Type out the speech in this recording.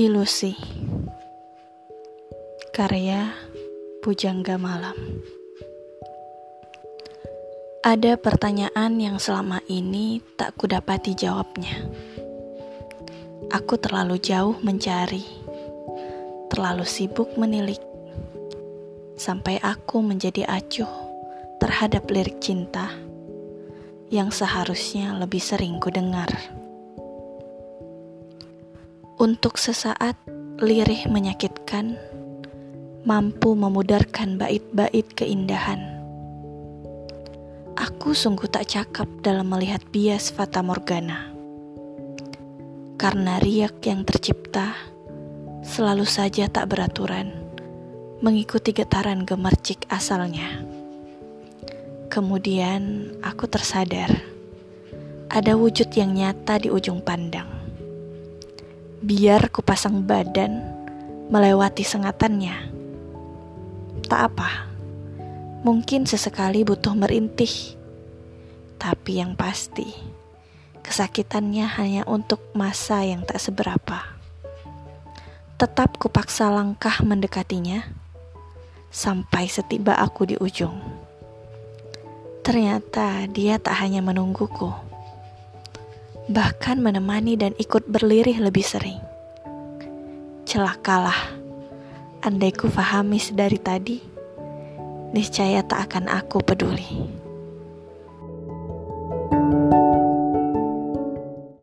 Ilusi. Karya Pujangga Malam. Ada pertanyaan yang selama ini tak kudapati jawabnya. Aku terlalu jauh mencari. Terlalu sibuk menilik. Sampai aku menjadi acuh terhadap lirik cinta Yang seharusnya lebih sering kudengar. dengar untuk sesaat, lirih menyakitkan, mampu memudarkan bait-bait keindahan. Aku sungguh tak cakap dalam melihat bias Fata Morgana. Karena riak yang tercipta selalu saja tak beraturan, mengikuti getaran gemercik asalnya. Kemudian aku tersadar, ada wujud yang nyata di ujung pandang biar kupasang badan melewati sengatannya. Tak apa, mungkin sesekali butuh merintih, tapi yang pasti kesakitannya hanya untuk masa yang tak seberapa. Tetap kupaksa langkah mendekatinya sampai setiba aku di ujung. Ternyata dia tak hanya menungguku bahkan menemani dan ikut berlirih lebih sering. Celakalah, andai ku fahami sedari tadi, niscaya tak akan aku peduli.